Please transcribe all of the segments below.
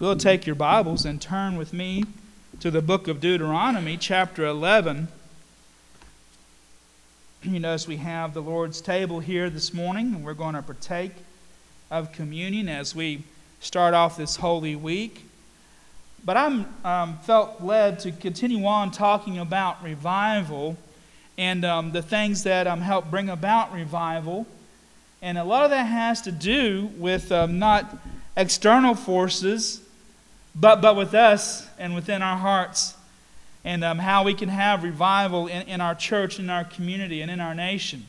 You'll take your Bibles and turn with me to the book of Deuteronomy, chapter 11. You notice we have the Lord's table here this morning, and we're going to partake of communion as we start off this holy week. But I'm um, felt led to continue on talking about revival and um, the things that um, help bring about revival. And a lot of that has to do with um, not external forces, but, but with us and within our hearts, and um, how we can have revival in, in our church, in our community, and in our nation.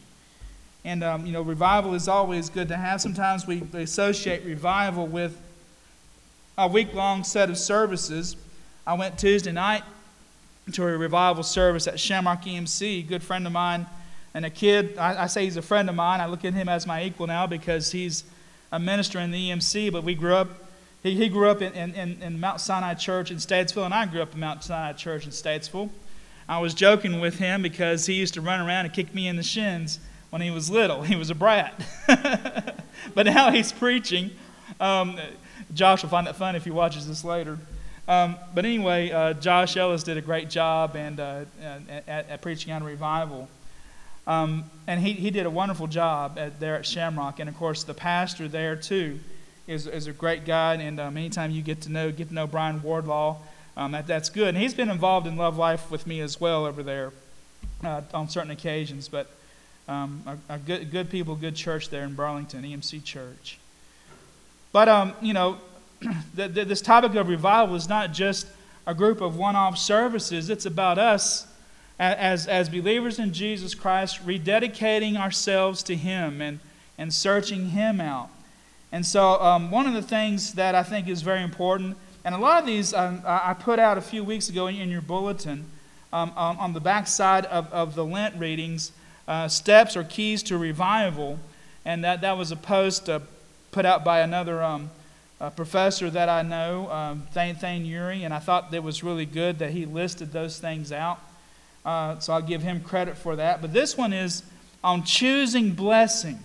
And, um, you know, revival is always good to have. Sometimes we associate revival with a week long set of services. I went Tuesday night to a revival service at Shamrock EMC. A good friend of mine and a kid, I, I, say he's a friend of mine. I look at him as my equal now because he's a minister in the EMC, but we grew up, he, he grew up in, in, in Mount Sinai Church in Statesville, and I grew up in Mount Sinai Church in Statesville. I was joking with him because he used to run around and kick me in the shins when he was little. He was a brat. but now he's preaching. Um, Josh will find that fun if he watches this later. Um, but anyway, uh, Josh Ellis did a great job and, uh, at, at, preaching on revival. Um, and he, he did a wonderful job at, there at Shamrock. And of course, the pastor there too is, is a great guy. And um, anytime you get to know get to know Brian Wardlaw, um, that, that's good. And he's been involved in Love Life with me as well over there uh, on certain occasions. But um, a, a, good, good people, good church there in Burlington, EMC Church. But, um, you know, the, the, this topic of revival is not just a group of one off services, it's about us as, as believers in Jesus Christ rededicating ourselves to Him and, and searching Him out. And so, um, one of the things that I think is very important, and a lot of these um, I put out a few weeks ago in, in your bulletin um, on, on, the back side of, of the Lent readings, uh, steps or keys to revival. And that, that was a post uh, put out by another um, professor that I know, um, Thane, Thane Ury, and I thought it was really good that he listed those things out. Uh, so I'll give him credit for that. But this one is on choosing blessing.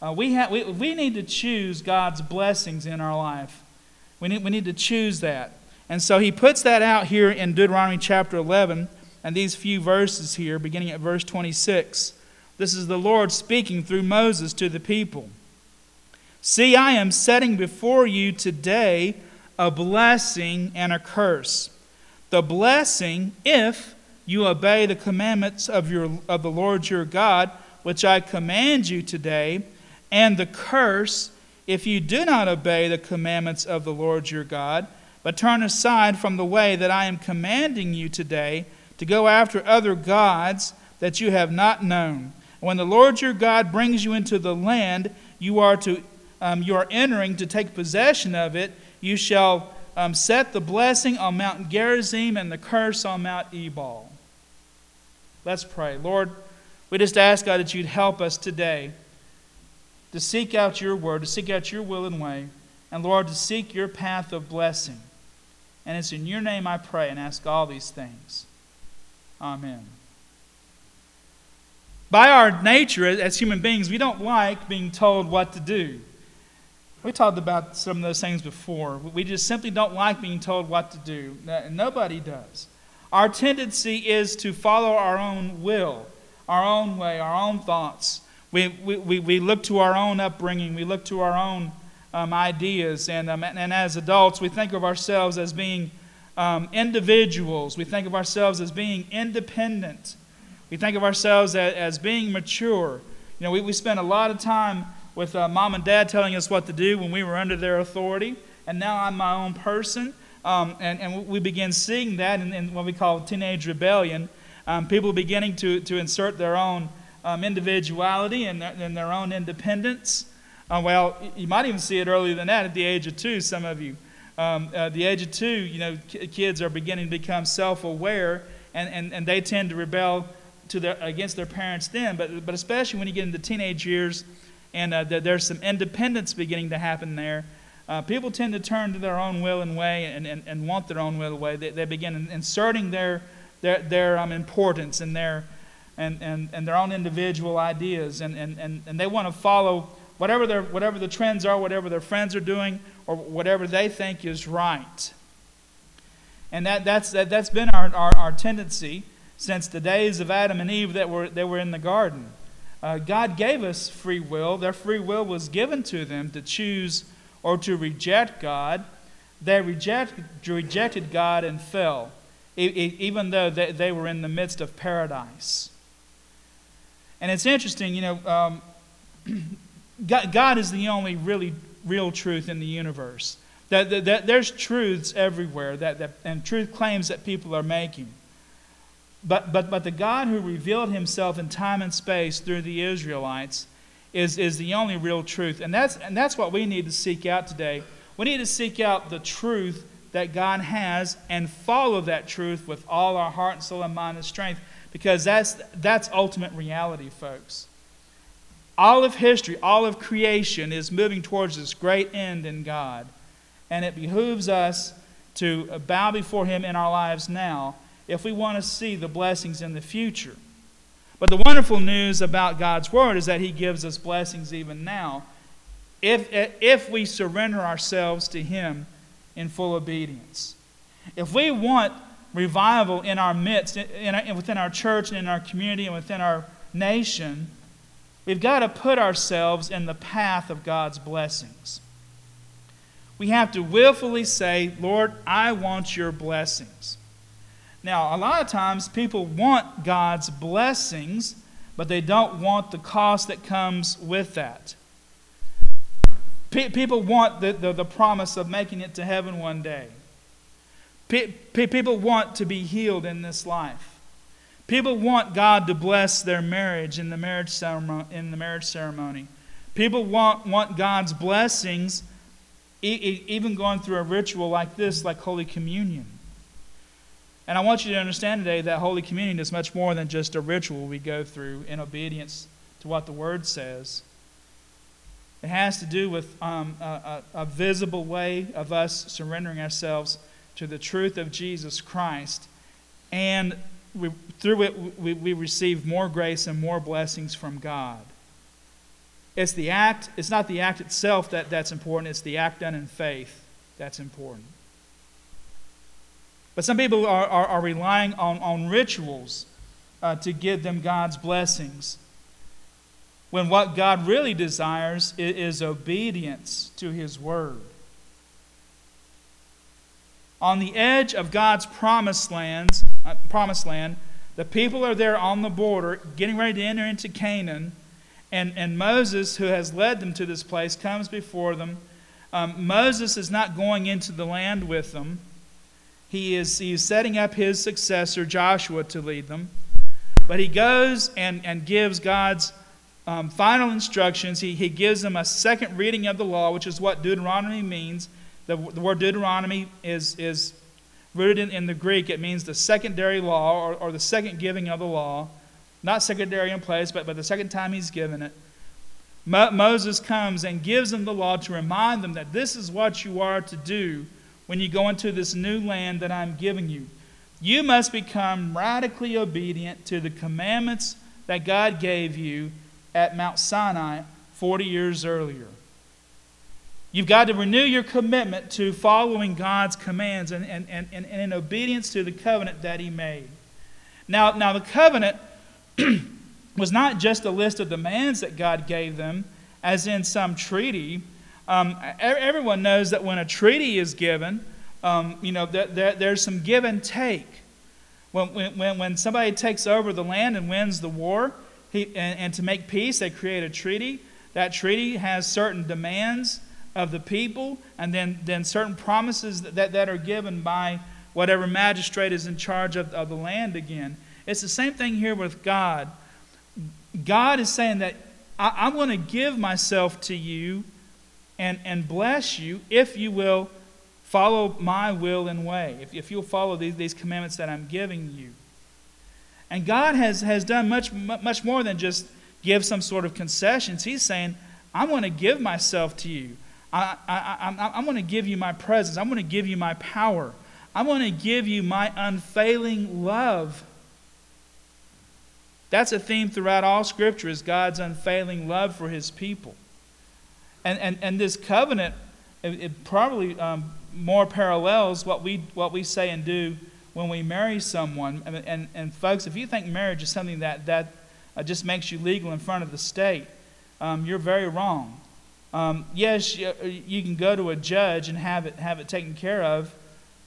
Uh, we, ha- we, we need to choose God's blessings in our life. We need, we need to choose that. And so he puts that out here in Deuteronomy chapter 11 and these few verses here, beginning at verse 26. This is the Lord speaking through Moses to the people. See, I am setting before you today a blessing and a curse. The blessing, if you obey the commandments of, your, of the Lord your God, which I command you today, and the curse, if you do not obey the commandments of the Lord your God, but turn aside from the way that I am commanding you today to go after other gods that you have not known. When the Lord your God brings you into the land you are to um, you are entering to take possession of it, you shall um, set the blessing on Mount Gerizim and the curse on Mount Ebal. Let's pray. Lord, we just ask, God, that you'd help us today to seek out your word, to seek out your will and way, and Lord, to seek your path of blessing. And it's in your name I pray and ask all these things. Amen. By our nature as human beings, we don't like being told what to do. We talked about some of those things before. We just simply don't like being told what to do. Nobody does. Our tendency is to follow our own will, our own way, our own thoughts. We, we, we look to our own upbringing, we look to our own um, ideas, and, um, and as adults, we think of ourselves as being um, individuals. We think of ourselves as being independent. We think of ourselves as, as being mature. You know, we, we spend a lot of time with uh, mom and dad telling us what to do when we were under their authority, and now I'm my own person. Um, and, and we begin seeing that in, in what we call teenage rebellion. Um, people beginning to, to insert their own um, individuality and their, and their own independence. Uh, well, you might even see it earlier than that at the age of two, some of you. Um, at the age of two, you know, kids are beginning to become self aware and, and, and they tend to rebel to their, against their parents then. But, but especially when you get into teenage years, and uh, there's some independence beginning to happen there. Uh, people tend to turn to their own will and way and, and, and want their own will and way. They, they begin inserting their, their, their um, importance and their, and, and, and their own individual ideas, and, and, and, and they want to follow whatever, their, whatever the trends are, whatever their friends are doing, or whatever they think is right. And that, that's, that, that's been our, our, our tendency since the days of Adam and Eve that were, that were in the garden. Uh, God gave us free will. Their free will was given to them to choose or to reject God. They reject, rejected God and fell, even though they, they were in the midst of paradise. And it's interesting, you know, um, God, God, is the only really real truth in the universe. That, that, that there's truths everywhere, that, that, and truth claims that people are making. But, but, but the God who revealed himself in time and space through the Israelites is, is the only real truth. And that's, and that's what we need to seek out today. We need to seek out the truth that God has and follow that truth with all our heart and soul and mind and strength because that's, that's ultimate reality, folks. All of history, all of creation is moving towards this great end in God. And it behooves us to bow before Him in our lives now if we want to see the blessings in the future. But the wonderful news about God's Word is that He gives us blessings even now if, if we surrender ourselves to Him in full obedience. If we want revival in our midst, in our, within our church and in our community and within our nation, we've got to put ourselves in the path of God's blessings. We have to willfully say, Lord, I want your blessings. Now, a lot of times people want God's blessings, but they don't want the cost that comes with that. people want the, the, the, promise of making it to heaven one day. People want to be healed in this life. People want God to bless their marriage in the marriage ceremony. In the marriage ceremony. People want, want God's blessings even going through a ritual like this, like Holy Communion. And I want you to understand today that Holy Communion is much more than just a ritual we go through in obedience to what the Word says. It has to do with um, a, a, a, visible way of us surrendering ourselves to the truth of Jesus Christ. And we, through it, we, we receive more grace and more blessings from God. It's the act, it's not the act itself that, that's important, it's the act done in faith that's important. But some people are, are, are relying on, on rituals uh, to give them God's blessings. When what God really desires is, is obedience to His Word. On the edge of God's promised, lands, uh, promised land, the people are there on the border, getting ready to enter into Canaan. And, and Moses, who has led them to this place, comes before them. Um, Moses is not going into the land with them. He is, he is setting up his successor, Joshua, to lead them. But he goes and, and gives God's um, final instructions. He, he gives them a second reading of the law, which is what Deuteronomy means. The, the word Deuteronomy is, is rooted in, in the Greek. It means the secondary law or, or the second giving of the law. Not secondary in place, but, but the second time he's given it. Mo- Moses comes and gives them the law to remind them that this is what you are to do when you go into this new land that I'm giving you. You must become radically obedient to the commandments that God gave you at Mount Sinai 40 years earlier. You've got to renew your commitment to following God's commands and, and, and, and in obedience to the covenant that He made. Now, now the covenant was not just a list of demands that God gave them, as in some treaty um, everyone knows that when a treaty is given, um, you know, there, there, there's some give and take. When, when, when somebody takes over the land and wins the war, he, and, and to make peace, they create a treaty. That treaty has certain demands of the people, and then, then certain promises that, that are given by whatever magistrate is in charge of, of the land again. It's the same thing here with God. God is saying that I, I'm going to give myself to you and, and bless you if you will follow my will and way, if, if you'll follow these, these commandments that I'm giving you. And God has, has done much, much more than just give some sort of concessions. He's saying, I'm going to give myself to you. I, I, I, I'm going to give you my presence. I'm going to give you my power. I'm going to give you my unfailing love. That's a theme throughout all Scripture is God's unfailing love for his people. And, and, and this covenant, it, it probably um, more parallels what we, what we say and do when we marry someone. And, and, and folks, if you think marriage is something that, that uh, just makes you legal in front of the state, um, you're very wrong. Um, yes, you, you, can go to a judge and have it, have it taken care of,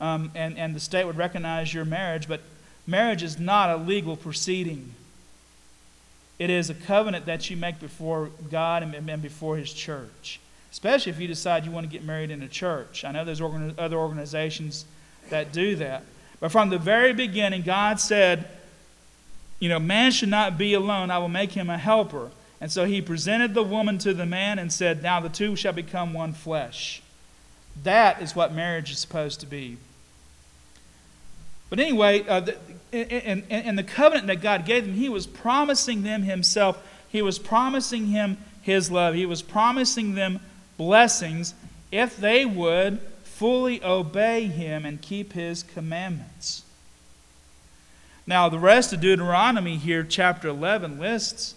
um, and, and the state would recognize your marriage, but marriage is not a legal proceeding. It is a covenant that you make before God and, and before His church, especially if you decide you want to get married in a church. I know there's organ- other organizations that do that. But from the very beginning, God said, you know, man should not be alone. I will make him a helper. And so he presented the woman to the man and said, Now the two shall become one flesh. That is what marriage is supposed to be. But anyway, uh, the, in, in, in the covenant that God gave them, He was promising them Himself. He was promising him His love. He was promising them blessings if they would fully obey Him and keep His commandments. Now, the rest of Deuteronomy here, chapter 11, lists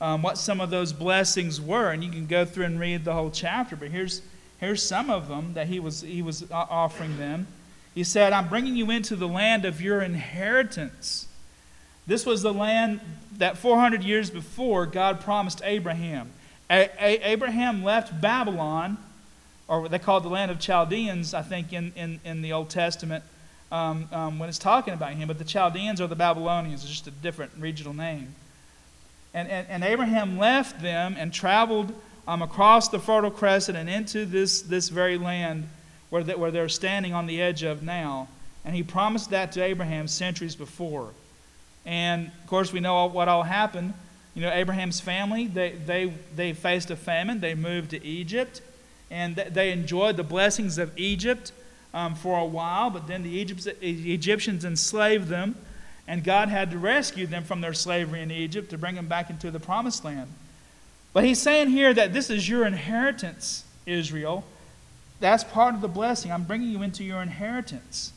um, what some of those blessings were. And you can go through and read the whole chapter, but here's, here's some of them that he was, he was offering them. He said, I'm bringing you into the land of your inheritance. This was the land that 400 years before God promised Abraham. A- A- Abraham left Babylon, or they called the land of Chaldeans, I think, in, in, in the Old Testament, um, um, when it's talking about him. But the Chaldeans or the Babylonians, is just a different regional name. And, and, and Abraham left them and traveled um, across the Fertile Crescent and into this, this very land where, they, where they're standing on the edge of now. And he promised that to Abraham centuries before. And of course, we know what all happened. You know, Abraham's family, they, they, they faced a famine. They moved to Egypt. And they enjoyed the blessings of Egypt um, for a while. But then the Egyptians enslaved them. And God had to rescue them from their slavery in Egypt to bring them back into the promised land. But he's saying here that this is your inheritance, Israel. That's part of the blessing. I'm bringing you into your inheritance.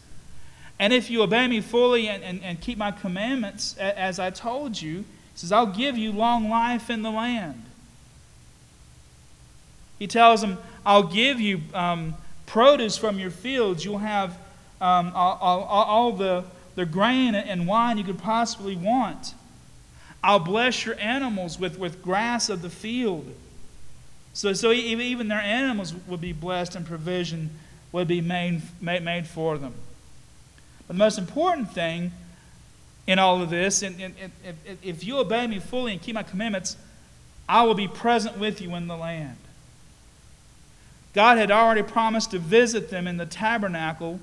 And if you obey me fully and, and, and keep my commandments, as I told you, he says, I'll give you long life in the land. He tells them, I'll give you um, produce from your fields. You'll have um, all, all, all, the, the grain and wine you could possibly want. I'll bless your animals with, with grass of the field. So, so even their animals would be blessed and provision would be made, made, for them. But the most important thing in all of this, and, and, and, if you obey me fully and keep my commandments, I will be present with you in the land. God had already promised to visit them in the tabernacle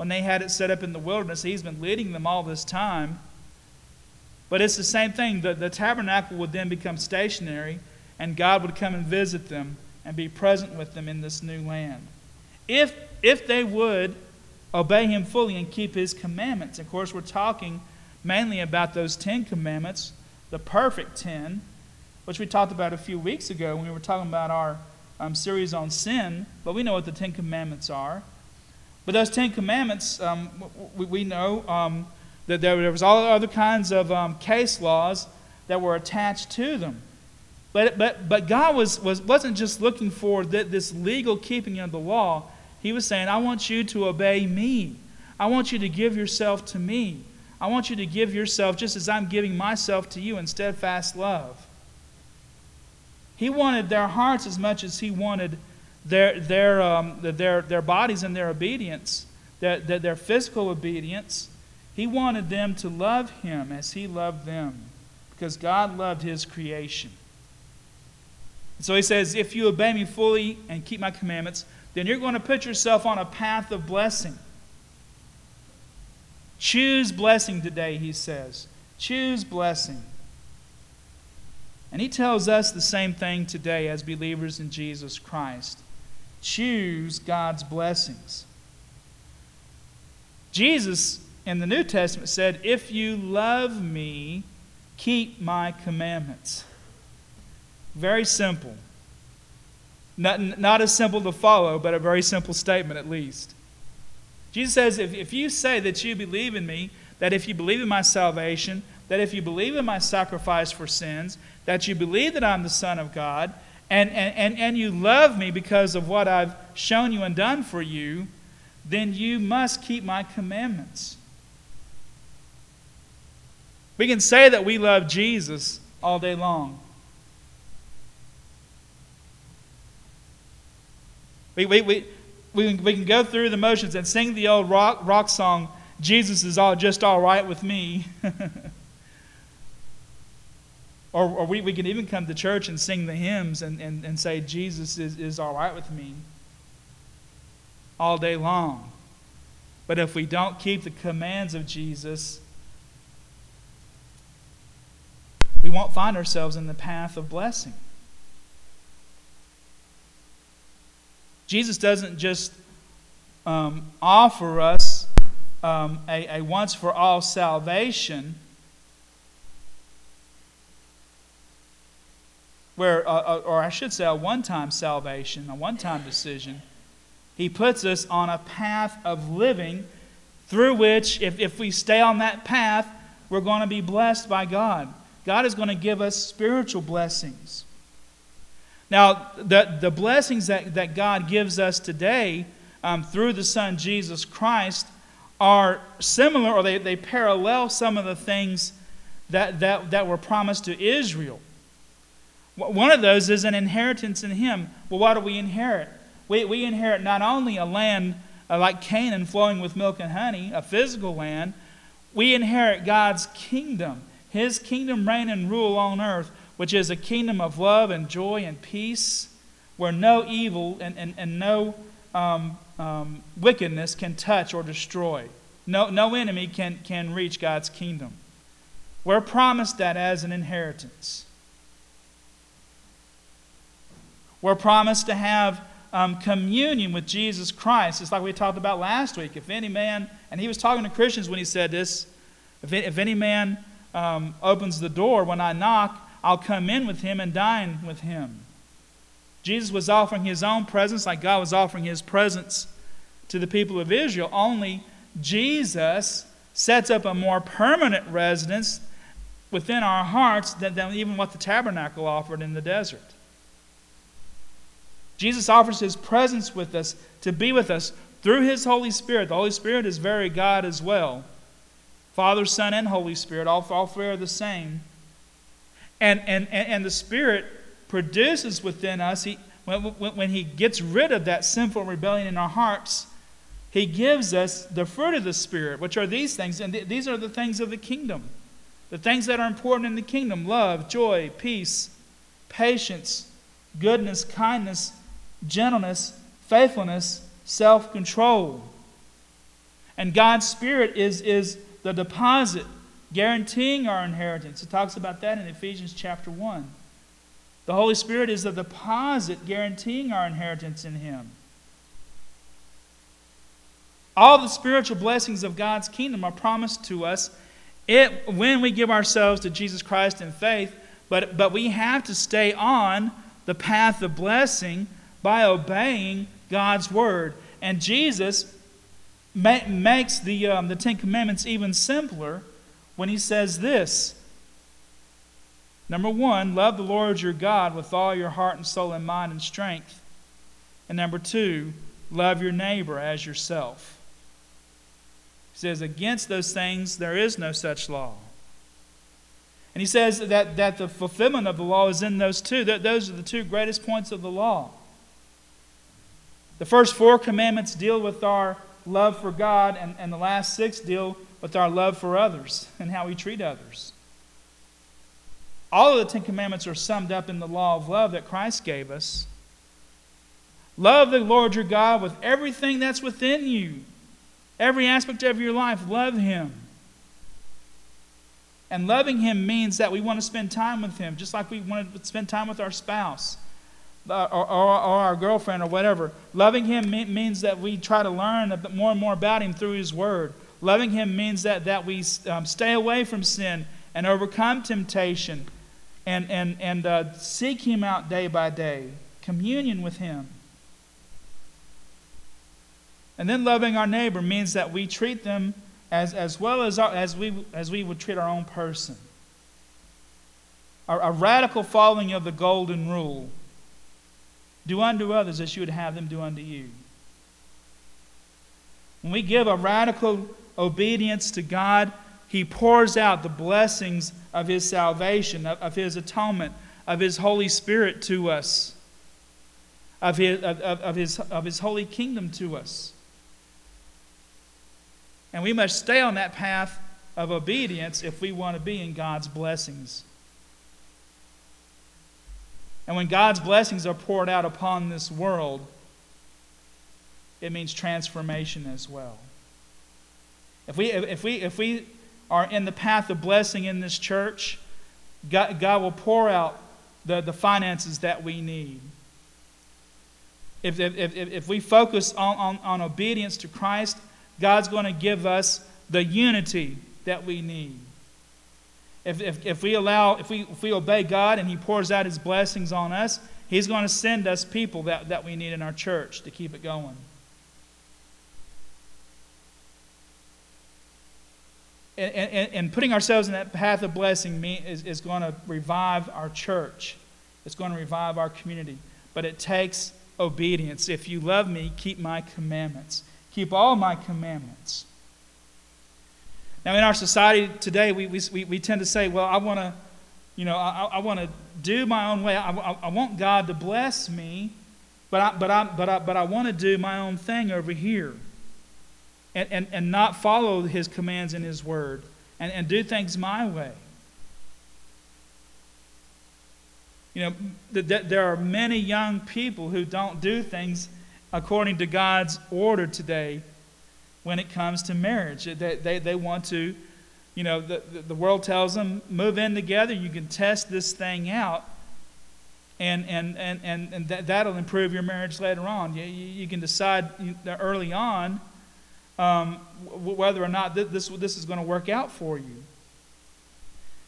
when they had it set up in the wilderness. He's been leading them all this time. But it's the same thing. The, the tabernacle would then become stationary and God would come and visit them and be present with them in this new land. If, if they would obey Him fully and keep His commandments. Of course, we're talking mainly about those Ten Commandments, the perfect ten, which we talked about a few weeks ago when we were talking about our um, series on sin, but we know what the Ten Commandments are. But those Ten Commandments, um, we, we, know um, that there, there, was all other kinds of um, case laws that were attached to them. But, but, but God was, was, wasn't just looking for this legal keeping of the law. He was saying, I want you to obey me. I want you to give yourself to me. I want you to give yourself just as I'm giving myself to you in steadfast love. He wanted their hearts as much as he wanted their, their, um, their, their bodies and their obedience, their, their, their physical obedience. He wanted them to love him as he loved them because God loved his creation. So he says, If you obey me fully and keep my commandments, then you're going to put yourself on a path of blessing. Choose blessing today, he says. Choose blessing. And he tells us the same thing today as believers in Jesus Christ. Choose God's blessings. Jesus in the New Testament said, If you love me, keep my commandments. Very simple. Not, not as simple to follow, but a very simple statement at least. Jesus says, if, if you say that you believe in me, that if you believe in my salvation, that if you believe in my sacrifice for sins, that you believe that I'm the Son of God, and, and, and, and you love me because of what I've shown you and done for you, then you must keep my commandments. We can say that we love Jesus all day long. We, we, we, we, we can go through the motions and sing the old rock, rock song, Jesus is all just all right with me. or or we, we can even come to church and sing the hymns and, and, and say, Jesus is, is all right with me all day long. But if we don't keep the commands of Jesus, we won't find ourselves in the path of blessing. Jesus doesn't just um, offer us um, a, a once for all salvation where, uh, uh or I should say, a one time salvation, a one time decision. He puts us on a path of living through which, if, if we stay on that path, we're going to be blessed by God. God is going to give us spiritual blessings. Now, the, the blessings that, that God gives us today um, through the Son Jesus Christ are similar or they, they parallel some of the things that, that, that were promised to Israel. One of those is an inheritance in Him. Well, what do we inherit? We, we inherit not only a land uh, like Canaan flowing with milk and honey, a physical land, we inherit God's kingdom, His kingdom reign and rule on earth, which is a kingdom of love and joy and peace, where no evil and, and, and no um, um, wickedness can touch or destroy. No, no enemy can, can reach God's kingdom. We're promised that as an inheritance. We're promised to have um, communion with Jesus Christ. It's like we talked about last week. If any man, and he was talking to Christians when he said this, if, if any man um, opens the door when I knock, I'll come in with him and dine with him. Jesus was offering his own presence like God was offering his presence to the people of Israel. Only Jesus sets up a more permanent residence within our hearts than, than even what the tabernacle offered in the desert. Jesus offers his presence with us to be with us through his Holy Spirit. The Holy Spirit is very God as well. Father, Son, and Holy Spirit, all, all three are the same. And, and, and the Spirit produces within us, he, when, when he gets rid of that sinful rebellion in our hearts, he gives us the fruit of the Spirit, which are these things. And th- these are the things of the kingdom. The things that are important in the kingdom love, joy, peace, patience, goodness, kindness, gentleness, faithfulness, self control. And God's Spirit is, is the deposit guaranteeing our inheritance. It talks about that in Ephesians chapter 1. The Holy Spirit is the deposit guaranteeing our inheritance in Him. All the spiritual blessings of God's kingdom are promised to us it, when we give ourselves to Jesus Christ in faith, but, but we have to stay on the path of blessing by obeying God's word. And Jesus ma- makes the, um, the Ten Commandments even simpler when he says this Number one, love the Lord your God with all your heart and soul and mind and strength. And number two, love your neighbor as yourself. He says, Against those things there is no such law. And he says that, that the fulfillment of the law is in those two. That those are the two greatest points of the law. The first four commandments deal with our love for God, and, and the last six deal with our love for others and how we treat others. All of the Ten Commandments are summed up in the law of love that Christ gave us. Love the Lord your God with everything that's within you, every aspect of your life. Love Him. And loving Him means that we want to spend time with Him, just like we want to spend time with our spouse. Uh, or, or, or, our girlfriend or whatever. Loving Him means that we try to learn more and more about Him through His Word. Loving Him means that, that we um, stay away from sin and overcome temptation and, and, and uh, seek Him out day by day, communion with Him. And then loving our neighbor means that we treat them as, as well as, our, as, we, as we would treat our own person. A, a radical following of the golden rule Do unto others as you would have them do unto you. When we give a radical obedience to God, He pours out the blessings of His salvation, of, of His atonement, of His Holy Spirit to us, of His, of, of, his, of his holy kingdom to us. And we must stay on that path of obedience if we want to be in God's blessings. And when God's blessings are poured out upon this world, it means transformation as well. If we, if we, if we are in the path of blessing in this church, God, God will pour out the, the finances that we need. If, if, if, we focus on, on, on obedience to Christ, God's going to give us the unity that we need. If, if, if we allow, if we, if we obey God and He pours out His blessings on us, He's going to send us people that, that we need in our church to keep it going. And, and, and putting ourselves in that path of blessing is, is going to revive our church. It's going to revive our community. But it takes obedience. If you love me, keep my commandments. Keep all my commandments. Now, in our society today, we, we, we tend to say, well, I want to, you know, I, I want to do my own way. I, I, I, want God to bless me, but I, but I, but I, but I want to do my own thing over here and, and, and not follow his commands in his word and, and do things my way. You know, th- th- there are many young people who don't do things according to God's order today when it comes to marriage. They, they, they want to, you know, the, the world tells them, move in together, you can test this thing out, and, and, and, and, and that, that'll improve your marriage later on. You, you can decide early on um, whether or not this, this is going to work out for you.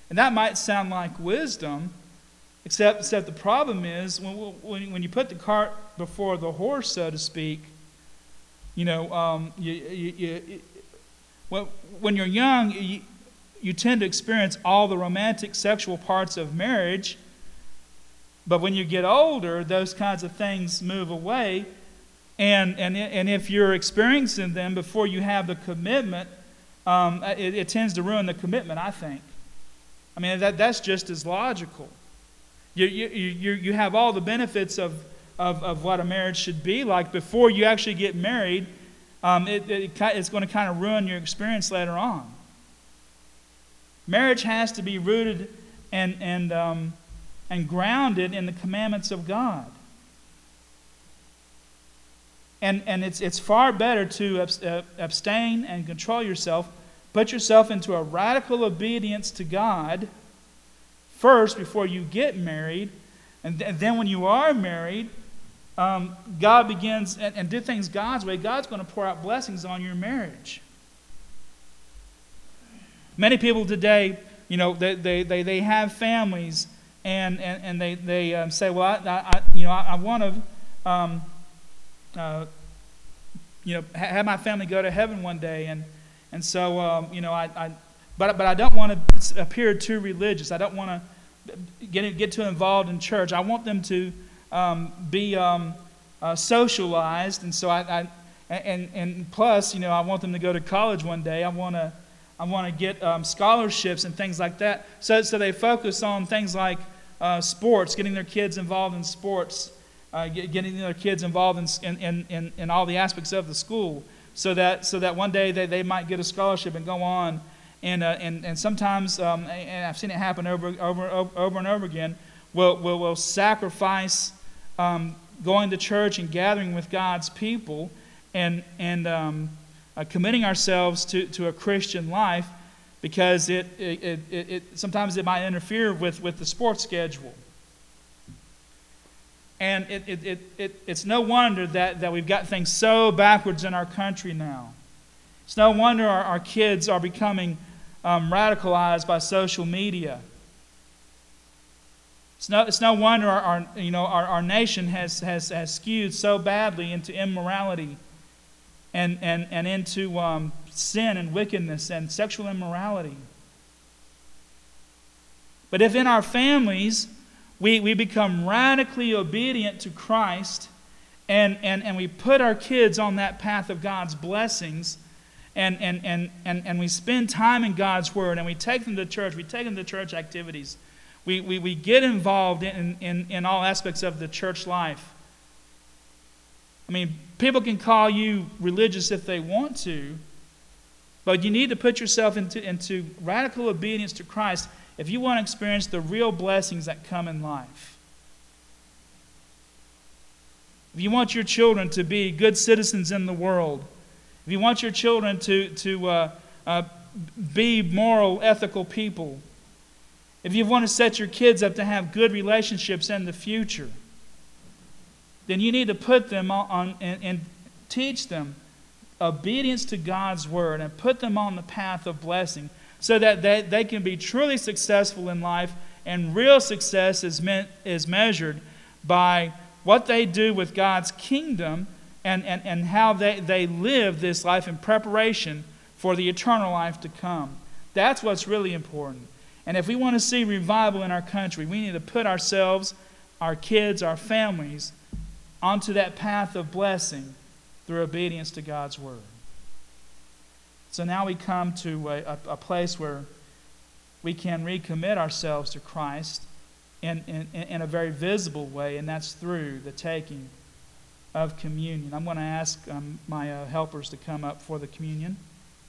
And that might sound like wisdom, except, except the problem is when, when, when you put the cart before the horse, so to speak, you know, um, you, you, you, well, when you're young, you, you tend to experience all the romantic sexual parts of marriage. But when you get older, those kinds of things move away. And, and, and if you're experiencing them before you have the commitment, um, it, it, tends to ruin the commitment, I think. I mean, that, that's just as logical. You, you, you, you have all the benefits of of, of what a marriage should be like before you actually get married, um, it, it, it's going to kind of ruin your experience later on. Marriage has to be rooted and, and, um, and grounded in the commandments of God. And, and it's, it's far better to uh, abstain and control yourself, put yourself into a radical obedience to God first before you get married. And, th- and then when you are married, um, God begins and, and do things God's way, God's going to pour out blessings on your marriage. Many people today, you know, they, they, they, they have families and, and, and they, they um, say, well, I, I, you know, I, I want to, um, uh, you know, ha- have my family go to heaven one day. And, and so, um, you know, I, I, but, but I don't want to appear too religious. I don't want to get, get too involved in church. I want them to um, be um, uh, socialized, and so I, I, and and plus, you know, I want them to go to college one day. I want to I want to get um, scholarships and things like that. So so they focus on things like uh, sports, getting their kids involved in sports, uh, getting their kids involved in, in, in, in all the aspects of the school, so that so that one day they, they might get a scholarship and go on. And, uh, and, and sometimes, um, and I've seen it happen over, over, over and over again, we'll, will will sacrifice um, going to church and gathering with God's people and, and um, uh, committing ourselves to, to a Christian life because it, it, it, it, sometimes it might interfere with, with the sports schedule. And it, it, it, it, it's no wonder that, that we've got things so backwards in our country now. It's no wonder our, our kids are becoming um, radicalized by social media. It's no, it's no wonder our, our you know, our, our nation has, has, has skewed so badly into immorality and, and, and into um, sin and wickedness and sexual immorality. But if in our families we, we become radically obedient to Christ and, and, and we put our kids on that path of God's blessings and, and, and, and, and we spend time in God's Word and we take them to church, we take them to church activities, we, we, we get involved in, in, in all aspects of the church life. I mean, people can call you religious if they want to, but you need to put yourself into, into radical obedience to Christ if you want to experience the real blessings that come in life. If you want your children to be good citizens in the world, if you want your children to, to uh, uh, be moral, ethical people, if you want to set your kids up to have good relationships in the future, then you need to put them on, and, and teach them obedience to God's word and put them on the path of blessing so that they, they can be truly successful in life. And real success is, meant, is measured by what they do with God's kingdom and, and, and how they, they live this life in preparation for the eternal life to come. That's what's really important. And if we want to see revival in our country, we need to put ourselves, our kids, our families onto that path of blessing through obedience to God's word. So now we come to a, a, a place where we can recommit ourselves to Christ in, in, in a very visible way, and that's through the taking of communion. I'm going to ask um, my uh, helpers to come up for the communion.